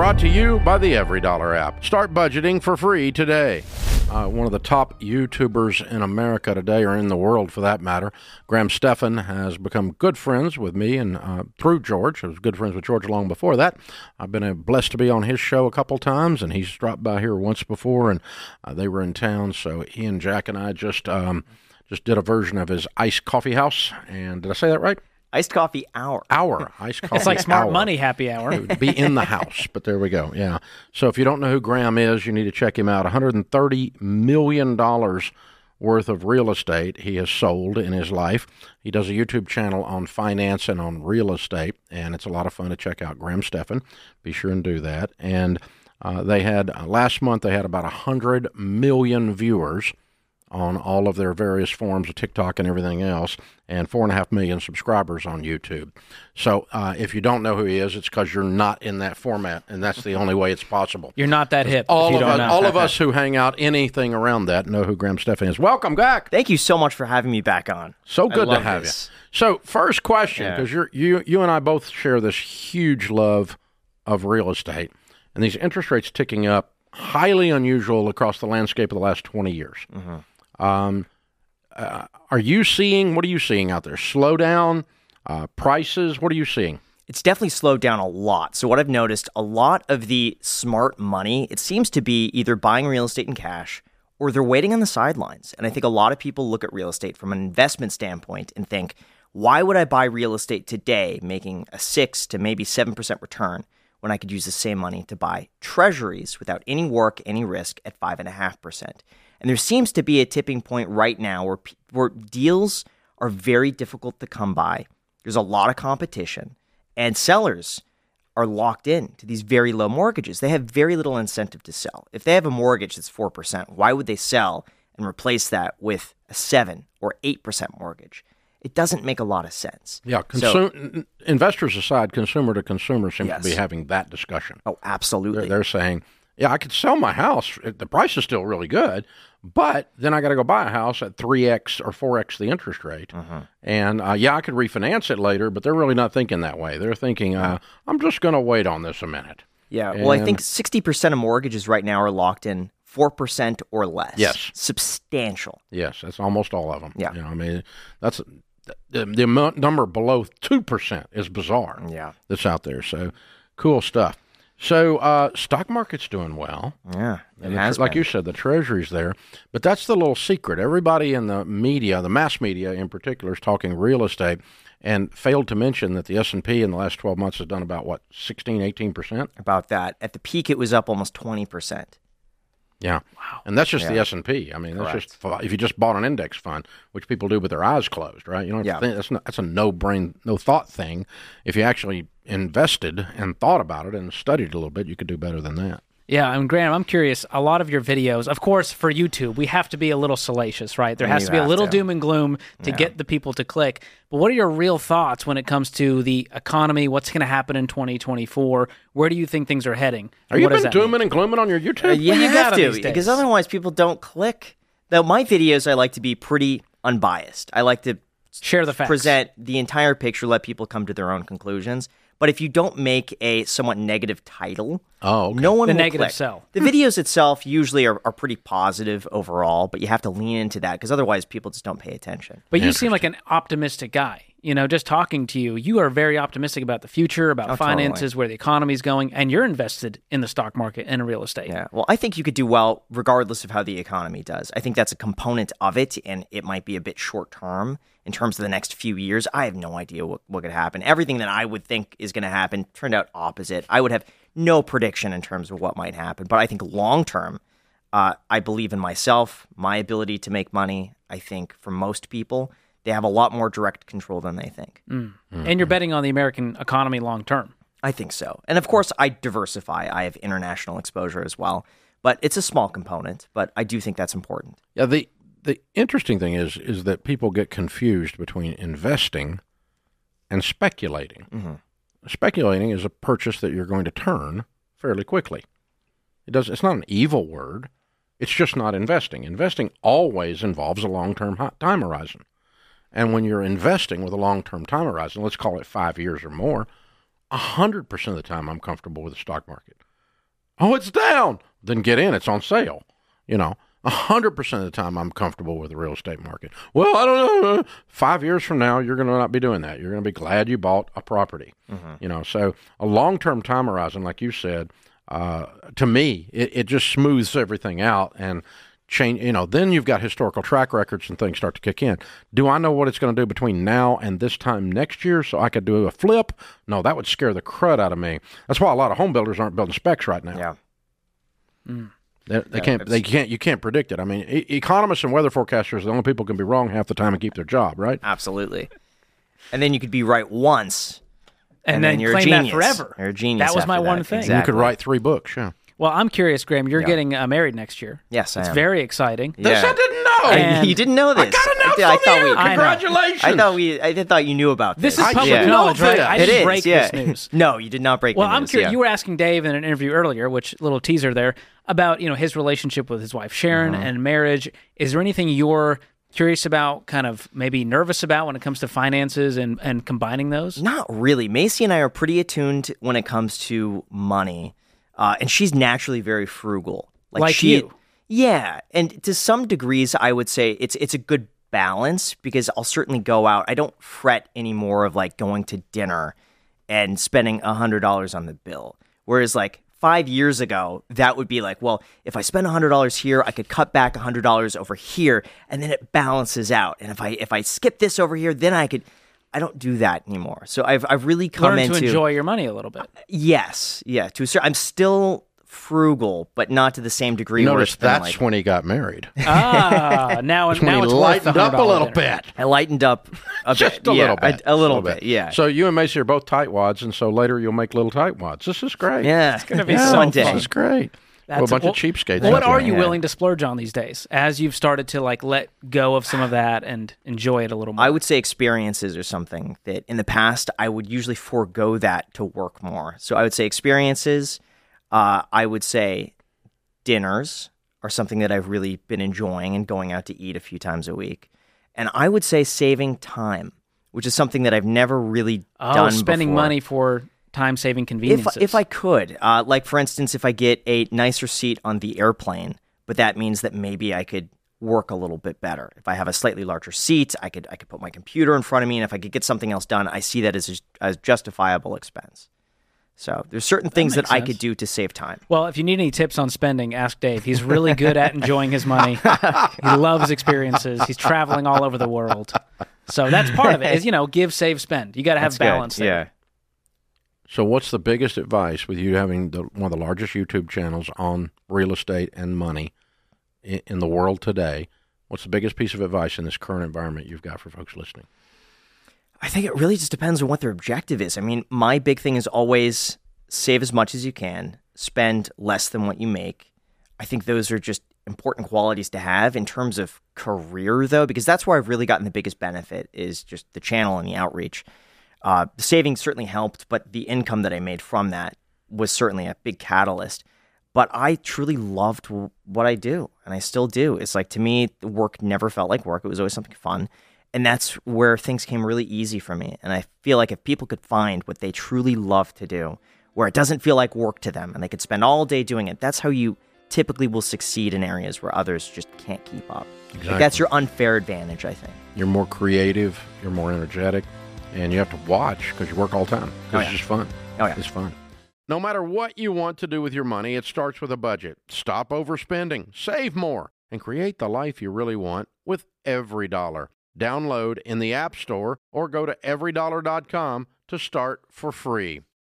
brought to you by the EveryDollar app. Start budgeting for free today. Uh, one of the top YouTubers in America today, or in the world for that matter, Graham Stephan, has become good friends with me and uh, through George. I was good friends with George long before that. I've been uh, blessed to be on his show a couple times, and he's dropped by here once before, and uh, they were in town. So he and Jack and I just um, just did a version of his iced coffee house. And did I say that right? Iced coffee hour. Hour. Iced coffee It's like smart hour. money happy hour. It would be in the house, but there we go. Yeah. So if you don't know who Graham is, you need to check him out. 130 million dollars worth of real estate he has sold in his life. He does a YouTube channel on finance and on real estate, and it's a lot of fun to check out. Graham Stephan, be sure and do that. And uh, they had uh, last month they had about 100 million viewers on all of their various forms of TikTok and everything else, and four and a half million subscribers on YouTube. So uh, if you don't know who he is, it's because you're not in that format, and that's the only way it's possible. You're not that hip. All of us, all of us who hang out anything around that know who Graham Stephan is. Welcome back. Thank you so much for having me back on. So good to have this. you. So first question, because you're you you and I both share this huge love of real estate, and these interest rates ticking up, highly unusual across the landscape of the last twenty years. Mm-hmm. Um, uh, are you seeing? What are you seeing out there? Slowdown, uh, prices. What are you seeing? It's definitely slowed down a lot. So what I've noticed, a lot of the smart money, it seems to be either buying real estate in cash or they're waiting on the sidelines. And I think a lot of people look at real estate from an investment standpoint and think, why would I buy real estate today making a 6 to maybe 7% return when I could use the same money to buy treasuries without any work, any risk at 5.5%? And there seems to be a tipping point right now where, where deals are very difficult to come by. There's a lot of competition, and sellers are locked in to these very low mortgages. They have very little incentive to sell. If they have a mortgage that's 4%, why would they sell and replace that with a 7 or 8% mortgage? It doesn't make a lot of sense. Yeah, So- investors aside, consumer to consumer seems Yes. to be having that discussion. Oh, absolutely. They're, they're saying, yeah, I could sell my house. The price is still really good, but then I got to go buy a house at 3x or 4x the interest rate. Mm-hmm. And uh, yeah, I could refinance it later, but they're really not thinking that way. They're thinking, uh, I'm just going to wait on this a minute. Yeah. Well, I think 60% of mortgages right now are locked in 4% or less. Yes. Substantial. Yes, that's almost all of them. Yeah. You know, I mean, that's the, the amount, number below 2% is bizarre. Yeah. That's out there. So cool stuff. So uh, stock market's doing well. Yeah. It And the has like been. you said, the treasury's there, but that's the little secret. Everybody in the media, the mass media in particular, is talking real estate, and failed to mention that the S and P in the last twelve months has done about what 16, 18 percent. about that. At the peak, it was up almost 20%. Yeah, wow. And that's just the S and P. I mean, that's Correct. just if you just bought an index fund, which people do with their eyes closed, right? You don't Yeah. that's not, that's a no brain, no thought thing. If you actually invested and thought about it and studied a little bit, you could do better than that. Yeah, and Graham, I'm curious. A lot of your videos, of course, for YouTube, we have to be a little salacious, right? There has you to be a little to. doom and gloom to get the people to click. But what are your real thoughts when it comes to the economy? What's going to happen in 2024? Where do you think things are heading? Are you what been that mean? dooming and glooming on your YouTube? Uh, you Well, you have gotta to these days. because otherwise people don't click. Now, my videos, I like to be pretty unbiased. I like to Share the facts. present the entire picture, let people come to their own conclusions. But if you don't make a somewhat negative title, Oh, okay. no one The will negative click. sell. The videos itself usually are, are pretty positive overall, but you have to lean into that because otherwise people just don't pay attention. But you seem like an optimistic guy. You know, just talking to you, you are very optimistic about the future, about Oh, finances, where the economy is going, and you're invested in the stock market and in real estate. Yeah. Well, I think you could do well regardless of how the economy does. I think that's a component of it, and it might be a bit short term in terms of the next few years. I have no idea what, what could happen. Everything that I would think is going to happen turned out opposite. I would have no prediction in terms of what might happen. But I think long term, uh, I believe in myself, my ability to make money. I think for most people, they have a lot more direct control than they think. Mm. And you're mm-hmm. betting on the American economy long term. I think so. And of course, I diversify. I have international exposure as well, but it's a small component. But I do think that's important. Yeah, the the interesting thing is is that people get confused between investing and speculating. Mm-hmm. Speculating is a purchase that you're going to turn fairly quickly. It does. It's not an evil word. It's just not investing. Investing always involves a long-term hi- time horizon, and when you're investing with a long-term time horizon, let's call it five years or more, hundred percent of the time I'm comfortable with the stock market. Oh, it's down. Then get in. It's on sale. You know, a hundred percent of the time, I'm comfortable with the real estate market. Well, I don't know. Five years from now, you're going to not be doing that. You're going to be glad you bought a property. You know, so a long term time horizon, like you said, uh, to me, it, it just smooths everything out and change. You know, then you've got historical track records and things start to kick in. Do I know what it's going to do between now and this time next year, so I could do a flip? No, that would scare the crud out of me. That's why a lot of home builders aren't building specs right now. Yeah. Mm. They, they can't. They can't. You can't predict it. I mean, e- economists and weather forecasters are the only people who can be wrong half the time and keep their job, right? Absolutely. And then you could be right once, and, and, then, you're claim a genius. that forever. You're a genius. That was my after one thing. You You could write three books. Yeah. Well, I'm curious, Graham. You're Yeah. getting uh, married next year. Yes, I it's am. very exciting. This I didn't know. And- you didn't know this. I got announced did- on I the thought air. we. I know. Congratulations. I thought we. I thought you knew about This this. is public should know knowledge, right? I It didn't is, break yeah. this news. No, you did not break. Well, the I'm curious. yeah. You were asking Dave in an interview earlier, which little teaser there about you know his relationship with his wife Sharon Mm-hmm. and marriage. Is there anything you're curious about, kind of maybe nervous about when it comes to finances and and combining those? Not really. Macy and I are pretty attuned when it comes to money, uh, and she's naturally very frugal. Like she, you. Yeah, and to some degrees, I would say it's it's a good balance because I'll certainly go out. I don't fret anymore of like going to dinner and spending a hundred dollars on the bill. Whereas like five years ago, that would be like, well, if I spend a hundred dollars here, I could cut back a hundred dollars over here, and then it balances out. And if I if I skip this over here, then I could. I don't do that anymore. So I've I've really come Learn into to enjoy your money a little bit. yes, yeah. To a certain, I'm still frugal, but not to the same degree. where Notice it's been, that's like, when he got married. Ah, now when now he it's lightened up a little dinner. bit. I lightened up a Just bit, a yeah, little bit. a, a little bit, yeah. So you and Macy are both tightwads, and so later you'll make little tightwads. This is great. yeah, it's gonna be Yeah, so one This is great. That's well, a bunch well, of cheapskates. What are you Yeah. willing to splurge on these days as you've started to like let go of some of that and enjoy it a little more? I would say experiences or something that in the past I would usually forego that to work more. So I would say experiences. Uh, I would say dinners are something that I've really been enjoying and going out to eat a few times a week. And I would say saving time, which is something that I've never really oh, done. spending before. money for time saving if conveniences. if I could, uh, like for instance, if I get a nicer seat on the airplane, but that means that maybe I could work a little bit better. If I have a slightly larger seat, I could I could put my computer in front of me, and if I could get something else done, I see that as a, as justifiable expense. So there's certain things that, I could do to save time. Well, if you need any tips on spending, ask Dave. He's really good at enjoying his money. he loves experiences. He's traveling all over the world. So that's part of it. Is you know, give, save, spend. You got to have That's good. balance there. Yeah. So, what's the biggest advice with you having the, one of the largest YouTube channels on real estate and money in, in the world today? What's the biggest piece of advice in this current environment you've got for folks listening? I think it really just depends on what their objective is. I mean, my big thing is always save as much as you can, spend less than what you make. I think those are just important qualities to have in terms of career, though, because that's where I've really gotten the biggest benefit is just the channel and the outreach. Uh, the savings certainly helped, but the income that I made from that was certainly a big catalyst. But I truly loved w- what I do, and I still do. It's like to me, work never felt like work. It was always something fun and that's where things came really easy for me. And I feel like if people could find what they truly love to do, where it doesn't feel like work to them, and they could spend all day doing it, that's how you typically will succeed in areas where others just can't keep up. Like, that's your unfair advantage, I think. You're more creative, you're more energetic, and you have to watch because you work all the time. 'cause Oh, It's just fun. Oh, yeah. It's fun. No matter what you want to do with your money, it starts with a budget. Stop overspending, save more, and create the life you really want with EveryDollar. Download in the App Store or go to everydollar.com to start for free.